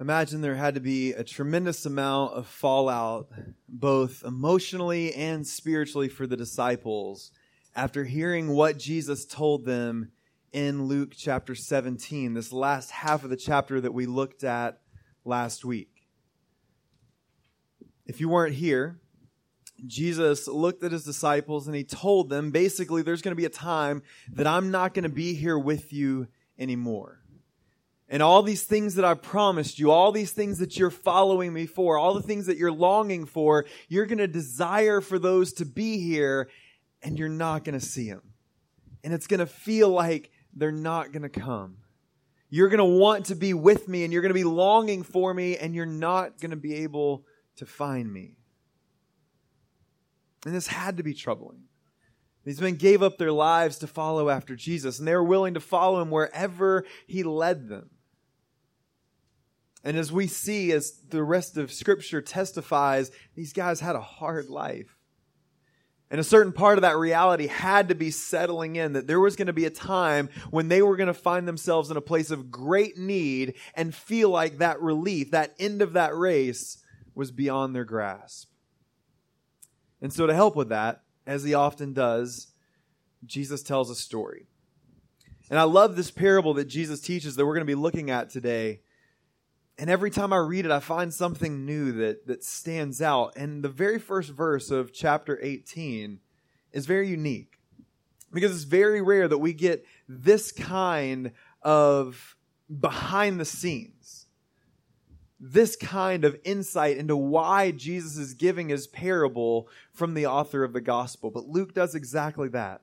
Imagine there had to be a tremendous amount of fallout, both emotionally and spiritually, for the disciples after hearing what Jesus told them in Luke chapter 17, this last half of the chapter that we looked at last week. If you weren't here, Jesus looked at his disciples and he told them basically, there's going to be a time that I'm not going to be here with you anymore. And all these things that I promised you, all these things that you're following me for, all the things that you're longing for, you're going to desire for those to be here and you're not going to see them. And it's going to feel like they're not going to come. You're going to want to be with me and you're going to be longing for me and you're not going to be able to find me. And this had to be troubling. These men gave up their lives to follow after Jesus, and they were willing to follow him wherever he led them. And as we see, as the rest of Scripture testifies, these guys had a hard life. And a certain part of that reality had to be settling in that there was going to be a time when they were going to find themselves in a place of great need and feel like that relief, that end of that race, was beyond their grasp. And so, to help with that, as he often does, Jesus tells a story. And I love this parable that Jesus teaches that we're going to be looking at today and every time I read it, I find something new that, that stands out. And the very first verse of chapter 18 is very unique because it's very rare that we get this kind of behind the scenes, this kind of insight into why Jesus is giving his parable from the author of the gospel. But Luke does exactly that.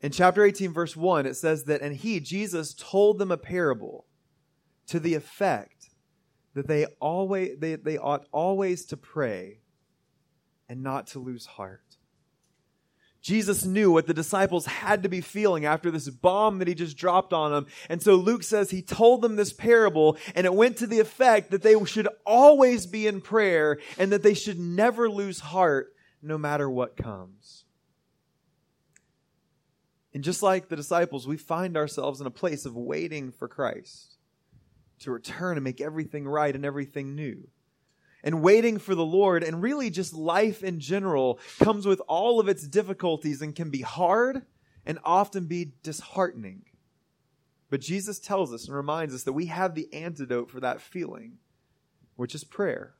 In chapter 18, verse 1, it says that, and he, Jesus, told them a parable to the effect that they always they, they ought always to pray and not to lose heart. Jesus knew what the disciples had to be feeling after this bomb that he just dropped on them. And so Luke says he told them this parable and it went to the effect that they should always be in prayer and that they should never lose heart no matter what comes. And just like the disciples, we find ourselves in a place of waiting for Christ to return and make everything right and everything new. And waiting for the Lord and really just life in general comes with all of its difficulties and can be hard and often be disheartening. But Jesus tells us and reminds us that we have the antidote for that feeling, which is prayer.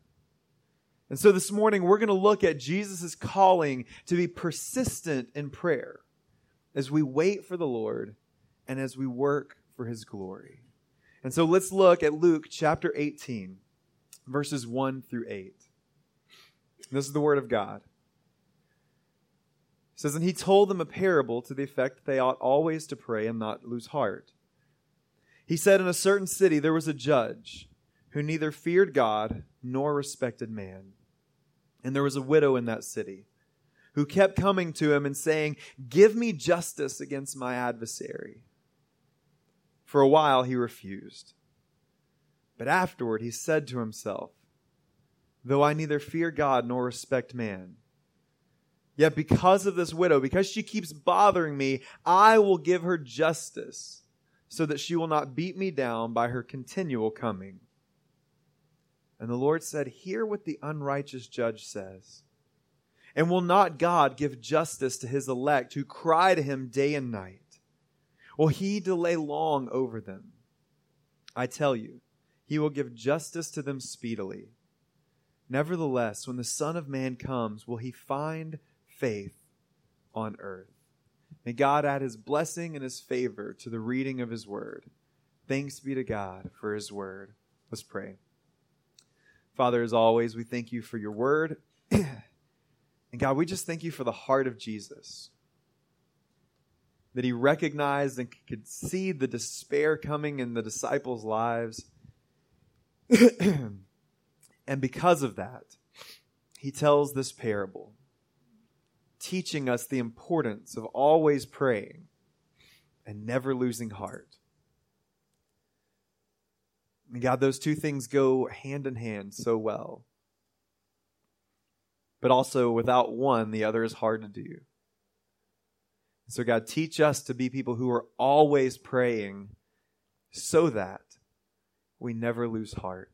And so this morning we're going to look at Jesus' calling to be persistent in prayer as we wait for the Lord and as we work for his glory. And so let's look at Luke chapter 18, verses 1 through 8. This is the word of God. It says, And he told them a parable to the effect that they ought always to pray and not lose heart. He said, In a certain city there was a judge who neither feared God nor respected man. And there was a widow in that city who kept coming to him and saying, Give me justice against my adversary. For a while he refused. But afterward he said to himself, Though I neither fear God nor respect man, yet because of this widow, because she keeps bothering me, I will give her justice, so that she will not beat me down by her continual coming. And the Lord said, Hear what the unrighteous judge says. And will not God give justice to his elect who cry to him day and night? Will he delay long over them? I tell you, he will give justice to them speedily. Nevertheless, when the Son of Man comes, will he find faith on earth? May God add his blessing and his favor to the reading of his word. Thanks be to God for his word. Let's pray. Father, as always, we thank you for your word. and God, we just thank you for the heart of Jesus that he recognized and could see the despair coming in the disciples' lives. and because of that, he tells this parable, teaching us the importance of always praying and never losing heart. And God, those two things go hand in hand so well. But also, without one, the other is hard to do. So, God, teach us to be people who are always praying so that we never lose heart.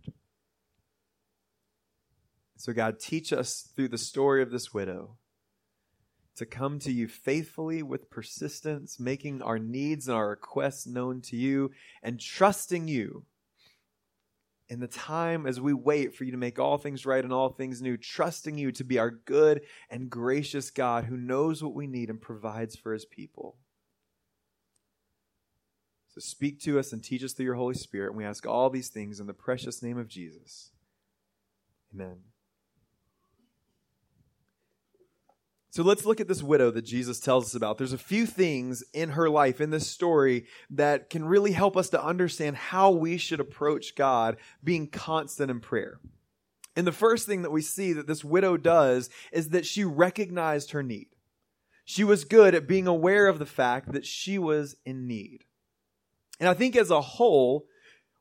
So, God, teach us through the story of this widow to come to you faithfully with persistence, making our needs and our requests known to you, and trusting you in the time as we wait for you to make all things right and all things new, trusting you to be our good and gracious God who knows what we need and provides for his people. So speak to us and teach us through your Holy Spirit. And we ask all these things in the precious name of Jesus. Amen. So let's look at this widow that Jesus tells us about. There's a few things in her life, in this story, that can really help us to understand how we should approach God being constant in prayer. And the first thing that we see that this widow does is that she recognized her need. She was good at being aware of the fact that she was in need. And I think as a whole,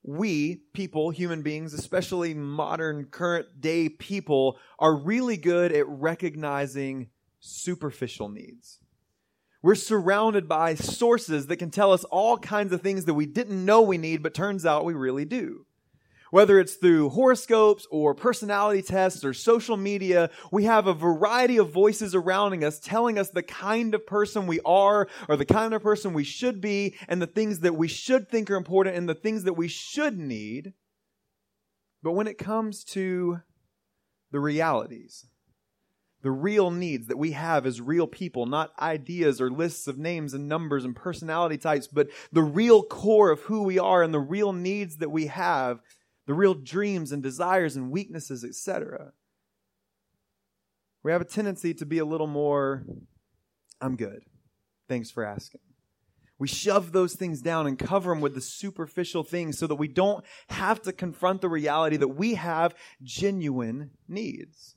we people, human beings, especially modern current day people, are really good at recognizing superficial needs. We're surrounded by sources that can tell us all kinds of things that we didn't know we need, but turns out we really do. Whether it's through horoscopes or personality tests or social media, we have a variety of voices surrounding us telling us the kind of person we are or the kind of person we should be and the things that we should think are important and the things that we should need. But when it comes to the realities, the real needs that we have as real people, not ideas or lists of names and numbers and personality types, but the real core of who we are and the real needs that we have, the real dreams and desires and weaknesses, etc. We have a tendency to be a little more, I'm good. Thanks for asking. We shove those things down and cover them with the superficial things so that we don't have to confront the reality that we have genuine needs.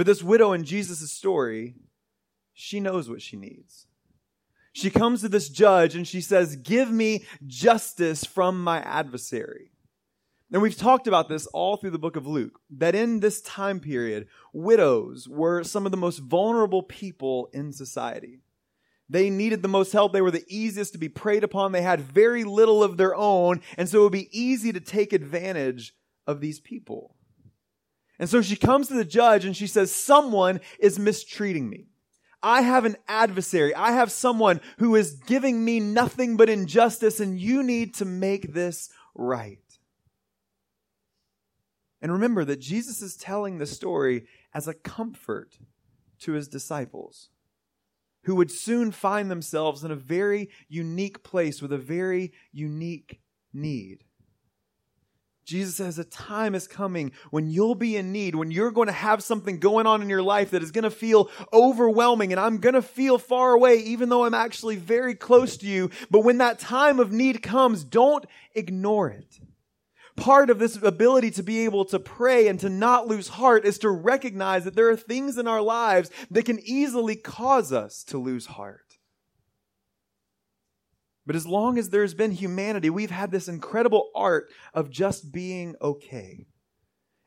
But this widow in Jesus' story, she knows what she needs. She comes to this judge and she says, Give me justice from my adversary. And we've talked about this all through the book of Luke, that in this time period, widows were some of the most vulnerable people in society. They needed the most help. They were the easiest to be preyed upon. They had very little of their own. And so it would be easy to take advantage of these people. And so she comes to the judge and she says, someone is mistreating me. I have an adversary. I have someone who is giving me nothing but injustice and you need to make this right. And remember that Jesus is telling the story as a comfort to his disciples who would soon find themselves in a very unique place with a very unique need. Jesus says a time is coming when you'll be in need, when you're going to have something going on in your life that is going to feel overwhelming and I'm going to feel far away even though I'm actually very close to you. But when that time of need comes, don't ignore it. Part of this ability to be able to pray and to not lose heart is to recognize that there are things in our lives that can easily cause us to lose heart. But as long as there's been humanity, we've had this incredible art of just being okay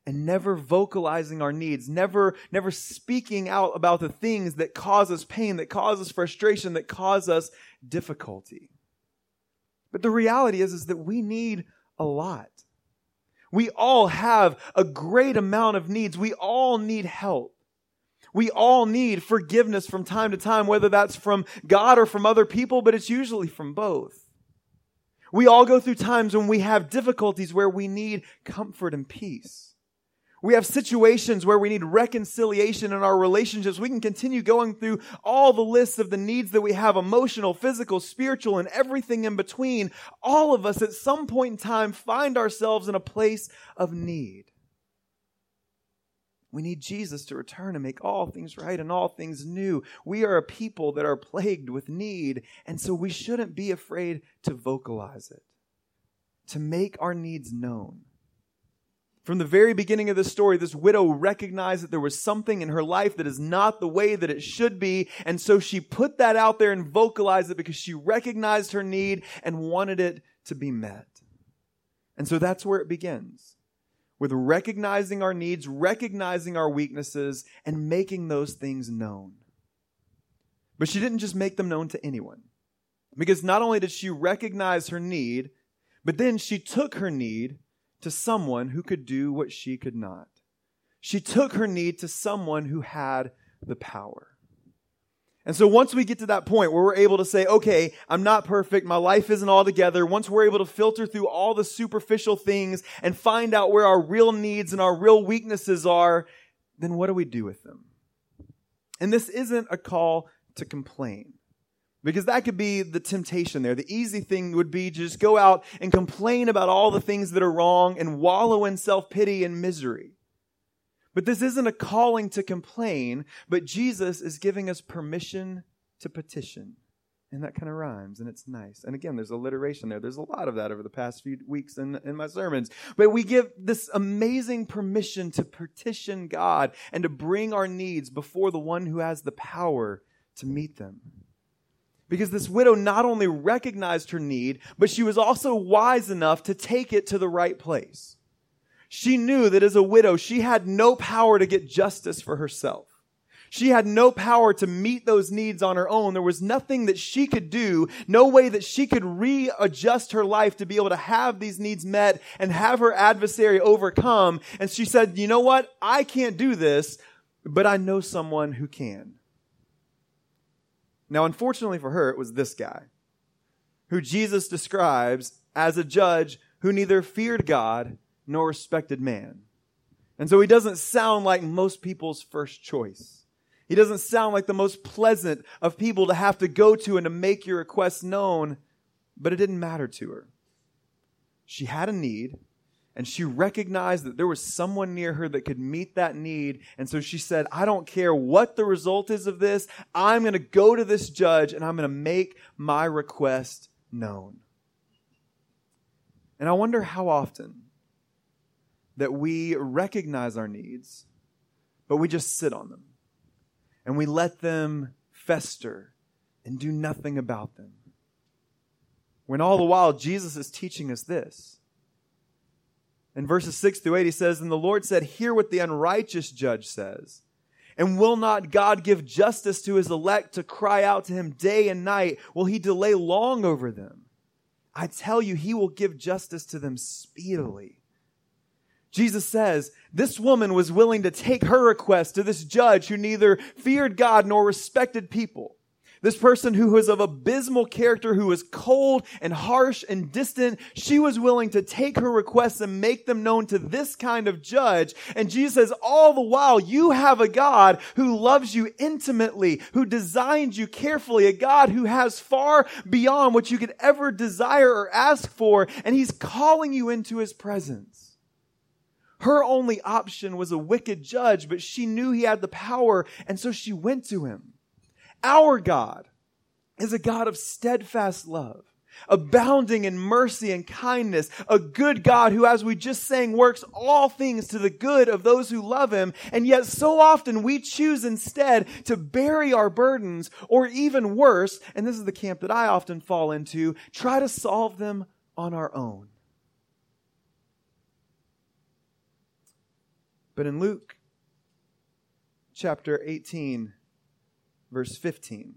and never vocalizing our needs, never, never speaking out about the things that cause us pain, that cause us frustration, that cause us difficulty. But the reality is, is that we need a lot. We all have a great amount of needs. We all need help. We all need forgiveness from time to time, whether that's from God or from other people, but it's usually from both. We all go through times when we have difficulties where we need comfort and peace. We have situations where we need reconciliation in our relationships. We can continue going through all the lists of the needs that we have emotional, physical, spiritual, and everything in between. All of us at some point in time find ourselves in a place of need. We need Jesus to return and make all things right and all things new. We are a people that are plagued with need, and so we shouldn't be afraid to vocalize it, to make our needs known. From the very beginning of the story, this widow recognized that there was something in her life that is not the way that it should be, and so she put that out there and vocalized it because she recognized her need and wanted it to be met. And so that's where it begins with recognizing our needs, recognizing our weaknesses, and making those things known. But she didn't just make them known to anyone. Because not only did she recognize her need, But then she took her need to someone who could do what she could not. She took her need to someone who had the power. And so once we get to that point where we're able to say, okay, I'm not perfect, my life isn't all together, once we're able to filter through all the superficial things and find out where our real needs and our real weaknesses are, then what do we do with them? And this isn't a call to complain. Because that could be the temptation there. The easy thing would be to just go out and complain about all the things that are wrong and wallow in self pity and misery. But this isn't a calling to complain, but Jesus is giving us permission to petition. And that kind of rhymes and it's nice. And again, there's alliteration there. There's a lot of that over the past few weeks in, in my sermons. But we give this amazing permission to petition God and to bring our needs before the one who has the power to meet them. Because this widow not only recognized her need, but she was also wise enough to take it to the right place. She knew that as a widow, she had no power to get justice for herself. She had no power to meet those needs on her own. There was nothing that she could do, no way that she could readjust her life to be able to have these needs met and have her adversary overcome. And she said, you know what? I can't do this, but I know someone who can. Now, unfortunately for her, it was this guy who Jesus describes as a judge who neither feared God nor respected man. And so he doesn't sound like most people's first choice. He doesn't sound like the most pleasant of people to have to go to and to make your request known, but it didn't matter to her. She had a need, and she recognized that there was someone near her that could meet that need. And so she said, I don't care what the result is of this. I'm going to go to this judge and I'm going to make my request known. And I wonder how often that we recognize our needs, but we just sit on them and we let them fester and do nothing about them. When all the while Jesus is teaching us this. In verses 6 through 8, he says, And the Lord said, Hear what the unrighteous judge says. And will not God give justice to his elect to cry out to him day and night? Will he delay long over them? I tell you, he will give justice to them speedily. Jesus says, this woman was willing to take her request to this judge who neither feared God nor respected people. This person who was of abysmal character, who was cold and harsh and distant, she was willing to take her requests and make them known to this kind of judge. And Jesus says, all the while, you have a God who loves you intimately, who designed you carefully, a God who has far beyond what you could ever desire or ask for, and he's calling you into his presence. Her only option was a wicked judge, but she knew he had the power, and so she went to him. Our God is a God of steadfast love, abounding in mercy and kindness, a good God who, as we just sang, works all things to the good of those who love him. And yet so often we choose instead to bury our burdens, or even worse, and this is the camp that I often fall into, try to solve them on our own. But in Luke chapter 18, verse 15,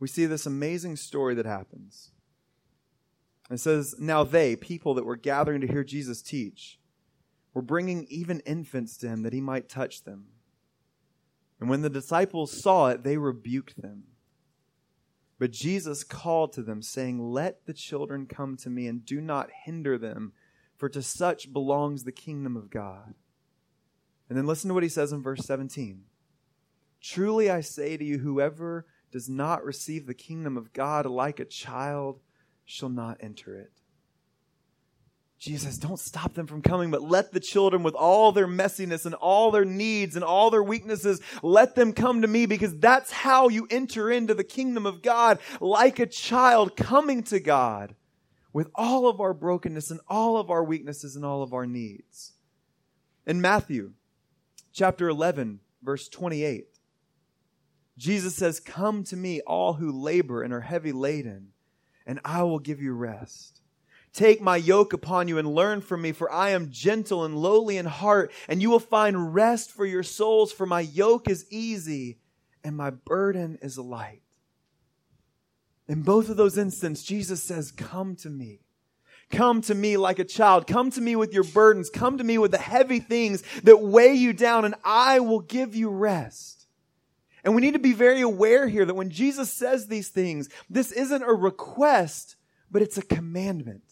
we see this amazing story that happens. It says, Now they, people that were gathering to hear Jesus teach, were bringing even infants to him that he might touch them. And when the disciples saw it, they rebuked them. But Jesus called to them, saying, Let the children come to me, and do not hinder them for to such belongs the kingdom of God. And then listen to what he says in verse 17. Truly I say to you, whoever does not receive the kingdom of God like a child shall not enter it. Jesus, don't stop them from coming, but let the children with all their messiness and all their needs and all their weaknesses, let them come to me because that's how you enter into the kingdom of God like a child coming to God with all of our brokenness and all of our weaknesses and all of our needs. In Matthew chapter 11, verse 28, Jesus says, Come to me, all who labor and are heavy laden, and I will give you rest. Take my yoke upon you and learn from me, for I am gentle and lowly in heart, and you will find rest for your souls, for my yoke is easy and my burden is light. In both of those instances, Jesus says, Come to me. Come to me like a child. Come to me with your burdens. Come to me with the heavy things that weigh you down and I will give you rest. And we need to be very aware here that when Jesus says these things, this isn't a request, but it's a commandment.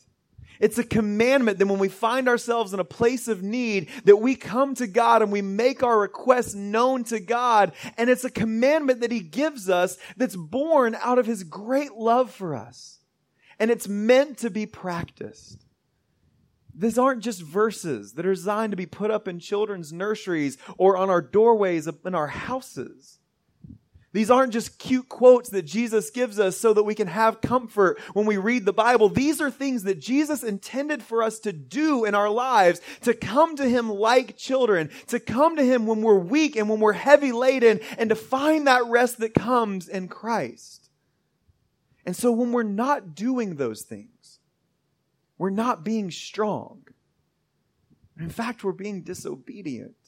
It's a commandment that when we find ourselves in a place of need, that we come to God and we make our requests known to God. And it's a commandment that He gives us that's born out of His great love for us. And it's meant to be practiced. These aren't just verses that are designed to be put up in children's nurseries or on our doorways in our houses. These aren't just cute quotes that Jesus gives us so that we can have comfort when we read the Bible. These are things that Jesus intended for us to do in our lives, to come to Him like children, to come to Him when we're weak and when we're heavy laden, and to find that rest that comes in Christ. And so when we're not doing those things, we're not being strong. In fact, we're being disobedient.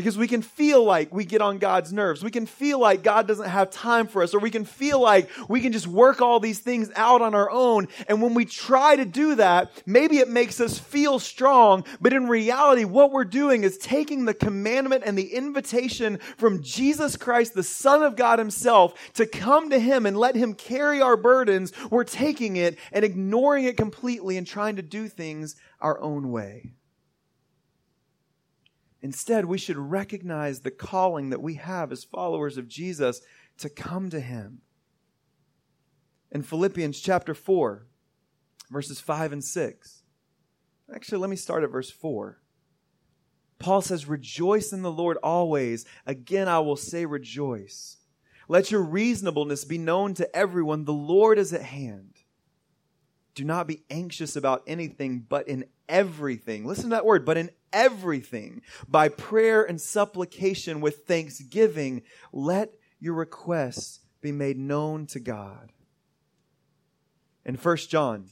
Because we can feel like we get on God's nerves. We can feel like God doesn't have time for us, or we can feel like we can just work all these things out on our own. And when we try to do that, maybe it makes us feel strong, but in reality, what we're doing is taking the commandment and the invitation from Jesus Christ, the Son of God Himself, to come to Him and let Him carry our burdens. We're taking it and ignoring it completely and trying to do things our own way. Instead, we should recognize the calling that we have as followers of Jesus to come to Him. In Philippians chapter 4, verses 5 and 6. Actually, let me start at verse 4. Paul says, Rejoice in the Lord always. Again, I will say, Rejoice. Let your reasonableness be known to everyone. The Lord is at hand. Do not be anxious about anything, but in everything, listen to that word, but in everything, by prayer and supplication with thanksgiving, let your requests be made known to God. In 1 John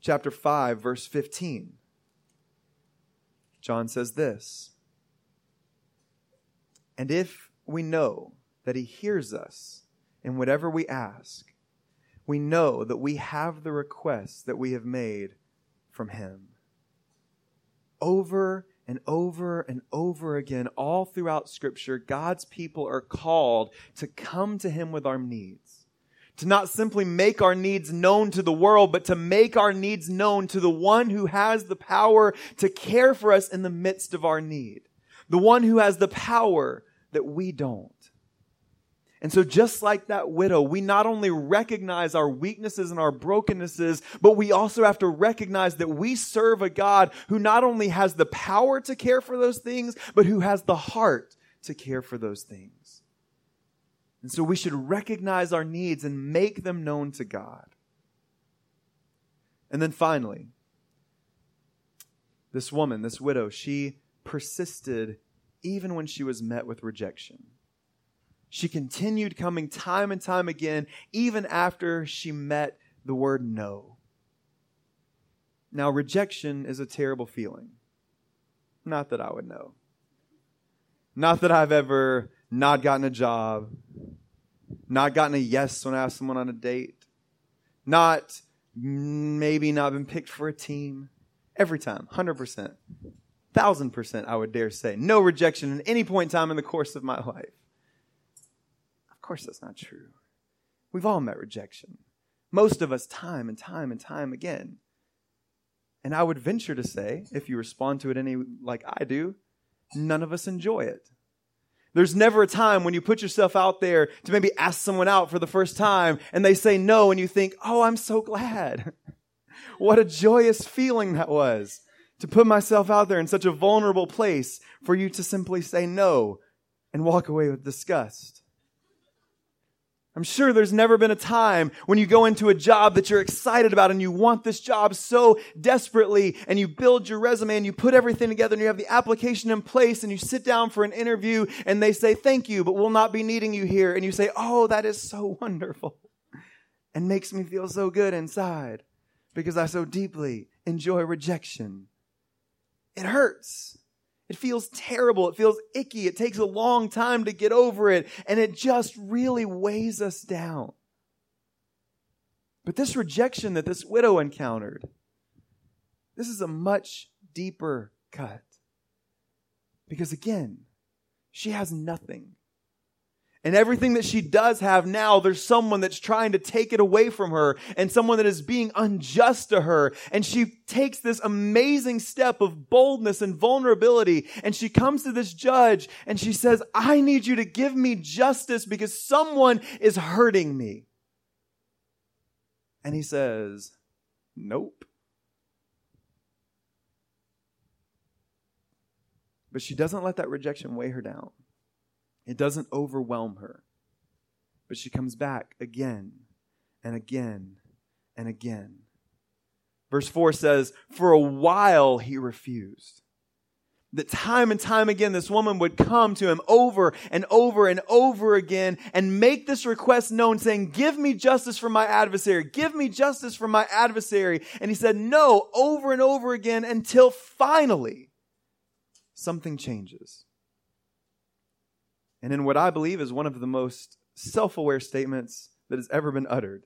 chapter 5 verse 15, John says this, And if we know that he hears us in whatever we ask, we know that we have the requests that we have made from him over and over and over again, all throughout Scripture, God's people are called to come to Him with our needs. To not simply make our needs known to the world, but to make our needs known to the one who has the power to care for us in the midst of our need. The one who has the power that we don't. And so just like that widow, we not only recognize our weaknesses and our brokennesses, but we also have to recognize that we serve a God who not only has the power to care for those things, but who has the heart to care for those things. And so we should recognize our needs and make them known to God. And then finally, this woman, this widow, she persisted even when she was met with rejection. She continued coming time and time again, even after she met the word no. Now, rejection is a terrible feeling. Not that I would know. Not that I've ever not gotten a job, not gotten a yes when I asked someone on a date, not maybe not been picked for a team. Every time, 100%, 1000%, I would dare say. No rejection at any point in time in the course of my life course, that's not true. We've all met rejection. Most of us, time and time and time again. And I would venture to say, if you respond to it any like I do, none of us enjoy it. There's never a time when you put yourself out there to maybe ask someone out for the first time and they say no and you think, oh, I'm so glad. what a joyous feeling that was to put myself out there in such a vulnerable place for you to simply say no and walk away with disgust. I'm sure there's never been a time when you go into a job that you're excited about and you want this job so desperately and you build your resume and you put everything together and you have the application in place and you sit down for an interview and they say, thank you, but we'll not be needing you here. And you say, oh, that is so wonderful and makes me feel so good inside because I so deeply enjoy rejection. It hurts. It feels terrible. It feels icky. It takes a long time to get over it. And it just really weighs us down. But this rejection that this widow encountered, this is a much deeper cut. Because again, she has nothing. And everything that she does have now, there's someone that's trying to take it away from her and someone that is being unjust to her. And she takes this amazing step of boldness and vulnerability. And she comes to this judge and she says, I need you to give me justice because someone is hurting me. And he says, Nope. But she doesn't let that rejection weigh her down. It doesn't overwhelm her. But she comes back again and again and again. Verse 4 says, For a while he refused. That time and time again, this woman would come to him over and over and over again and make this request known, saying, Give me justice for my adversary. Give me justice for my adversary. And he said, No, over and over again until finally something changes. And in what I believe is one of the most self aware statements that has ever been uttered,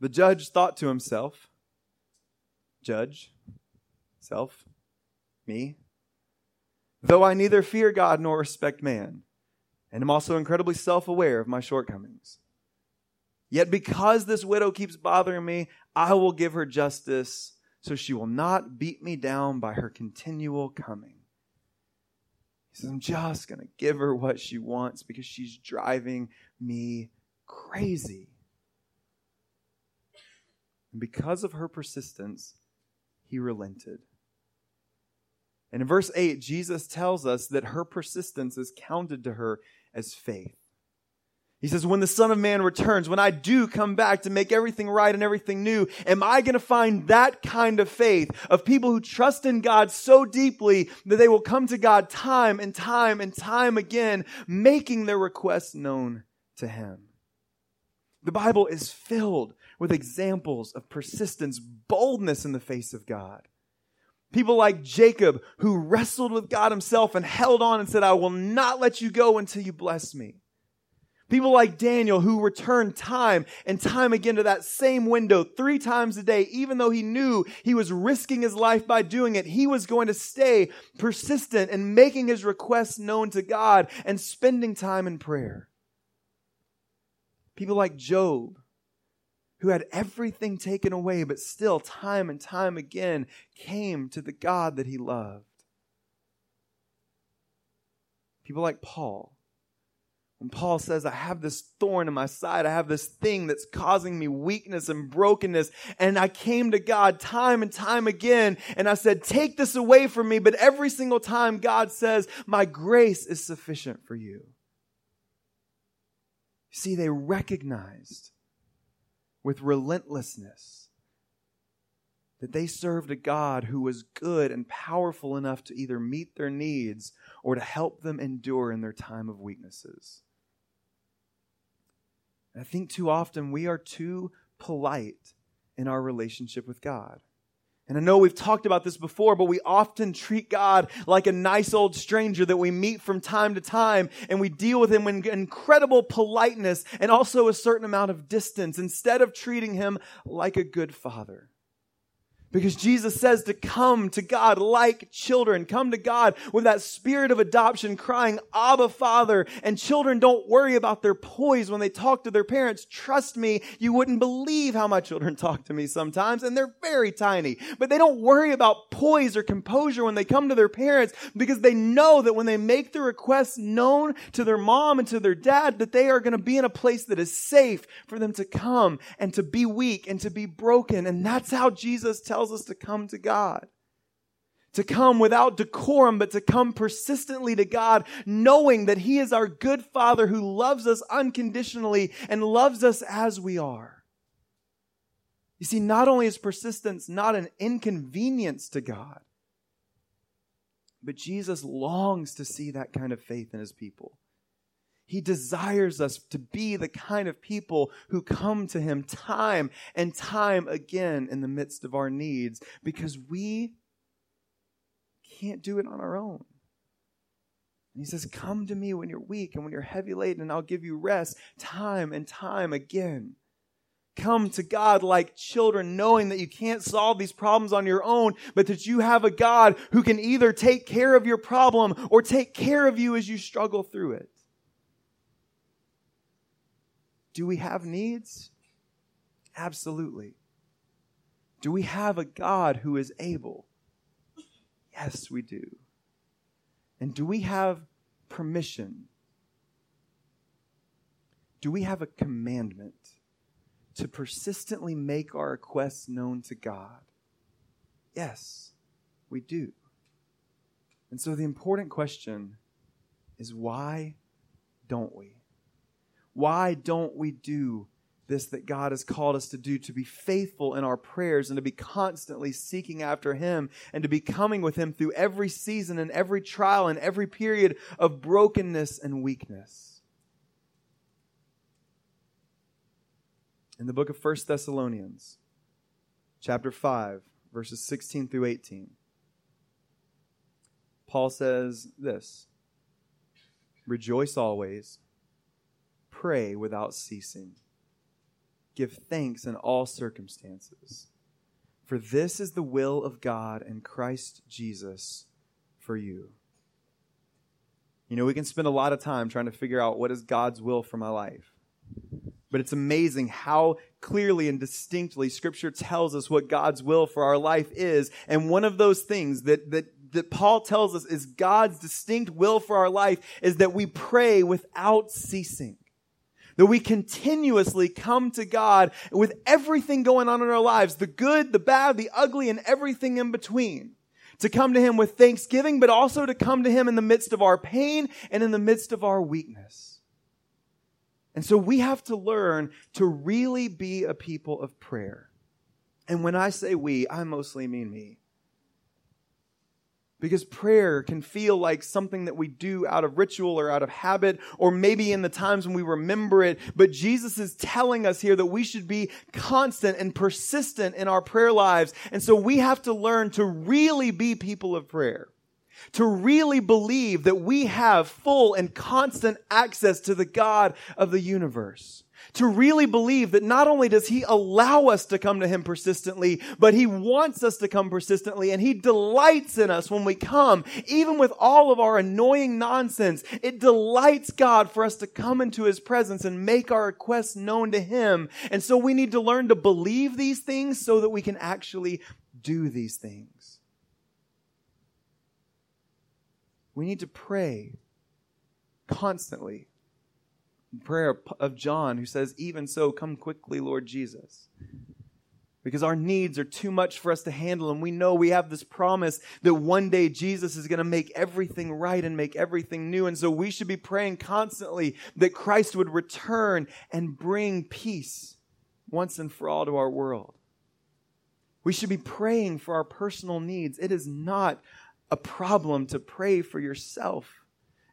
the judge thought to himself, Judge, self, me, though I neither fear God nor respect man, and am also incredibly self aware of my shortcomings. Yet because this widow keeps bothering me, I will give her justice so she will not beat me down by her continual coming. He says, I'm just going to give her what she wants because she's driving me crazy. And because of her persistence, he relented. And in verse 8, Jesus tells us that her persistence is counted to her as faith. He says, when the Son of Man returns, when I do come back to make everything right and everything new, am I going to find that kind of faith of people who trust in God so deeply that they will come to God time and time and time again, making their requests known to Him? The Bible is filled with examples of persistence, boldness in the face of God. People like Jacob who wrestled with God himself and held on and said, I will not let you go until you bless me. People like Daniel who returned time and time again to that same window three times a day, even though he knew he was risking his life by doing it, he was going to stay persistent in making his requests known to God and spending time in prayer. People like Job who had everything taken away, but still time and time again came to the God that he loved. People like Paul when Paul says, I have this thorn in my side, I have this thing that's causing me weakness and brokenness, and I came to God time and time again, and I said, Take this away from me. But every single time, God says, My grace is sufficient for you. See, they recognized with relentlessness that they served a God who was good and powerful enough to either meet their needs or to help them endure in their time of weaknesses. I think too often we are too polite in our relationship with God. And I know we've talked about this before, but we often treat God like a nice old stranger that we meet from time to time and we deal with him with incredible politeness and also a certain amount of distance instead of treating him like a good father. Because Jesus says to come to God like children. Come to God with that spirit of adoption crying, Abba, Father. And children don't worry about their poise when they talk to their parents. Trust me, you wouldn't believe how my children talk to me sometimes. And they're very tiny. But they don't worry about poise or composure when they come to their parents because they know that when they make the requests known to their mom and to their dad, that they are going to be in a place that is safe for them to come and to be weak and to be broken. And that's how Jesus tells tells us to come to God. To come without decorum, but to come persistently to God, knowing that He is our good Father who loves us unconditionally and loves us as we are. You see, not only is persistence not an inconvenience to God, but Jesus longs to see that kind of faith in His people. He desires us to be the kind of people who come to Him time and time again in the midst of our needs because we can't do it on our own. And he says, Come to me when you're weak and when you're heavy laden, and I'll give you rest time and time again. come to God like children, knowing that you can't solve these problems on your own, but that you have a God who can either take care of your problem or take care of you as you struggle through it. Do we have needs? Absolutely. Do we have a God who is able? Yes, we do. And do we have permission? Do we have a commandment to persistently make our requests known to God? Yes, we do. And so the important question is why don't we? Why don't we do this that God has called us to do, to be faithful in our prayers and to be constantly seeking after Him and to be coming with Him through every season and every trial and every period of brokenness and weakness. In the book of 1 Thessalonians, chapter 5, verses 16 through 18, Paul says this Rejoice always, pray without ceasing give thanks in all circumstances. For this is the will of God and Christ Jesus for you. You know, we can spend a lot of time trying to figure out what is God's will for my life. But it's amazing how clearly and distinctly Scripture tells us what God's will for our life is. And one of those things that, that, that Paul tells us is God's distinct will for our life is that we pray without ceasing. That we continuously come to God with everything going on in our lives, the good, the bad, the ugly, and everything in between. To come to Him with thanksgiving, but also to come to Him in the midst of our pain and in the midst of our weakness. And so we have to learn to really be a people of prayer. And when I say we, I mostly mean me. Because prayer can feel like something that we do out of ritual or out of habit, or maybe in the times when we remember it. But Jesus is telling us here that we should be constant and persistent in our prayer lives. And so we have to learn to really be people of prayer. To really believe that we have full and constant access to the God of the universe to really believe that not only does he allow us to come to him persistently, but he wants us to come persistently and he delights in us when we come, even with all of our annoying nonsense. It delights God for us to come into his presence and make our requests known to him. And so we need to learn to believe these things so that we can actually do these things. We need to pray constantly prayer of John who says, Even so, come quickly, Lord Jesus. Because our needs are too much for us to handle, and we know we have this promise that one day Jesus is going to make everything right and make everything new. And so we should be praying constantly that Christ would return and bring peace once and for all to our world. We should be praying for our personal needs. It is not a problem to pray for yourself.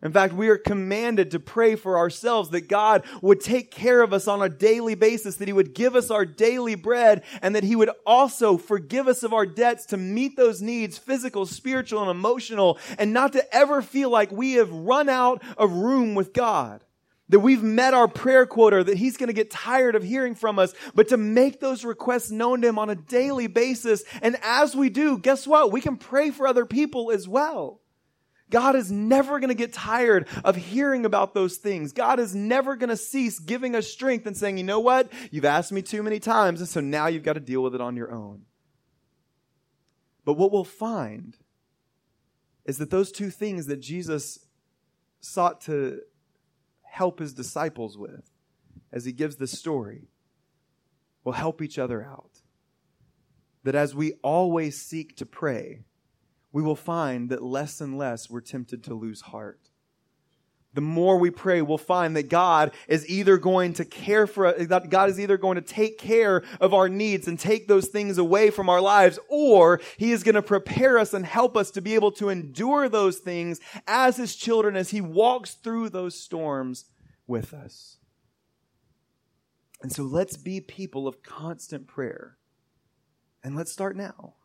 In fact, we are commanded to pray for ourselves that God would take care of us on a daily basis, that He would give us our daily bread, and that He would also forgive us of our debts to meet those needs, physical, spiritual, and emotional, and not to ever feel like we have run out of room with God. That we've met our prayer quota, that He's going to get tired of hearing from us, but to make those requests known to Him on a daily basis. And as we do, guess what? We can pray for other people as well. God is never going to get tired of hearing about those things. God is never going to cease giving us strength and saying, you know what? You've asked me too many times, and so now you've got to deal with it on your own. But what we'll find is that those two things that Jesus sought to help his disciples with as he gives this story will help each other out. That as we always seek to pray, we will find that less and less we're tempted to lose heart. The more we pray, we'll find that God is either going to care for us, that God is either going to take care of our needs and take those things away from our lives, or He is going to prepare us and help us to be able to endure those things as His children as He walks through those storms with us. And so let's be people of constant prayer. And let's start now.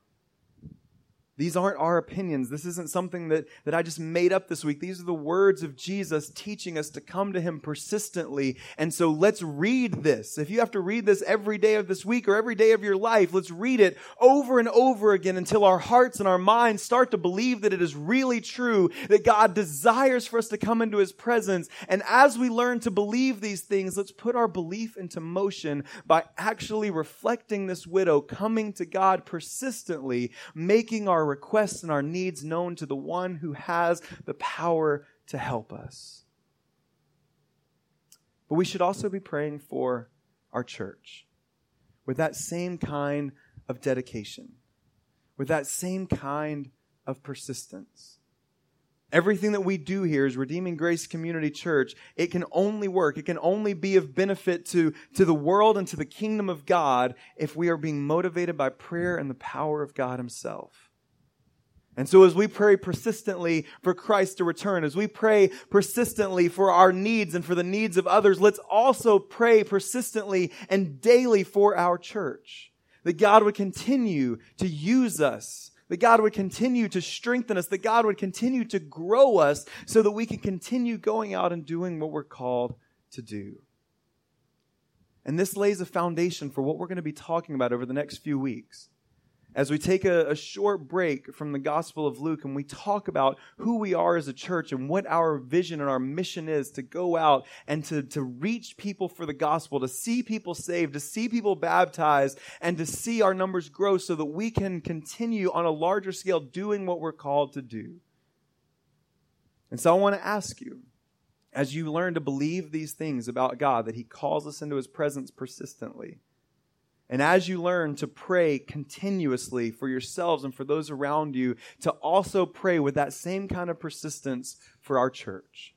These aren't our opinions. This isn't something that, that I just made up this week. These are the words of Jesus teaching us to come to Him persistently. And so let's read this. If you have to read this every day of this week or every day of your life, let's read it over and over again until our hearts and our minds start to believe that it is really true, that God desires for us to come into His presence. And as we learn to believe these things, let's put our belief into motion by actually reflecting this widow, coming to God persistently, making our requests and our needs known to the one who has the power to help us. But we should also be praying for our church with that same kind of dedication, with that same kind of persistence. Everything that we do here is Redeeming Grace Community Church. It can only work. It can only be of benefit to, to the world and to the kingdom of God if we are being motivated by prayer and the power of God Himself. And so as we pray persistently for Christ to return, as we pray persistently for our needs and for the needs of others, let's also pray persistently and daily for our church. That God would continue to use us, that God would continue to strengthen us, that God would continue to grow us so that we can continue going out and doing what we're called to do. And this lays a foundation for what we're going to be talking about over the next few weeks as we take a, a, short break from the Gospel of Luke and we talk about who we are as a church and what our vision and our mission is to go out and to, to reach people for the gospel, to see people saved, to see people baptized, and to see our numbers grow so that we can continue on a larger scale doing what we're called to do. And so I want to ask you, as you learn to believe these things about God, that He calls us into His presence persistently and as you learn to pray continuously for yourselves and for those around you, to also pray with that same kind of persistence for our church.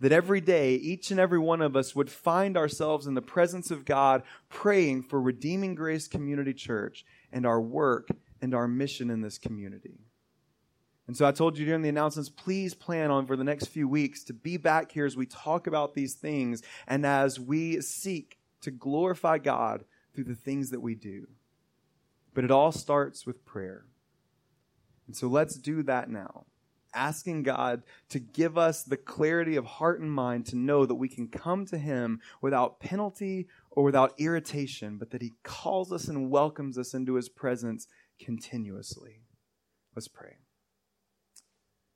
That every day, each and every one of us would find ourselves in the presence of God praying for Redeeming Grace Community Church and our work and our mission in this community. And so I told you during the announcements, please plan on for the next few weeks to be back here as we talk about these things and as we seek to glorify God through the things that we do. But it all starts with prayer. And so let's do that now. Asking God to give us the clarity of heart and mind to know that we can come to Him without penalty or without irritation, but that He calls us and welcomes us into His presence continuously. Let's pray.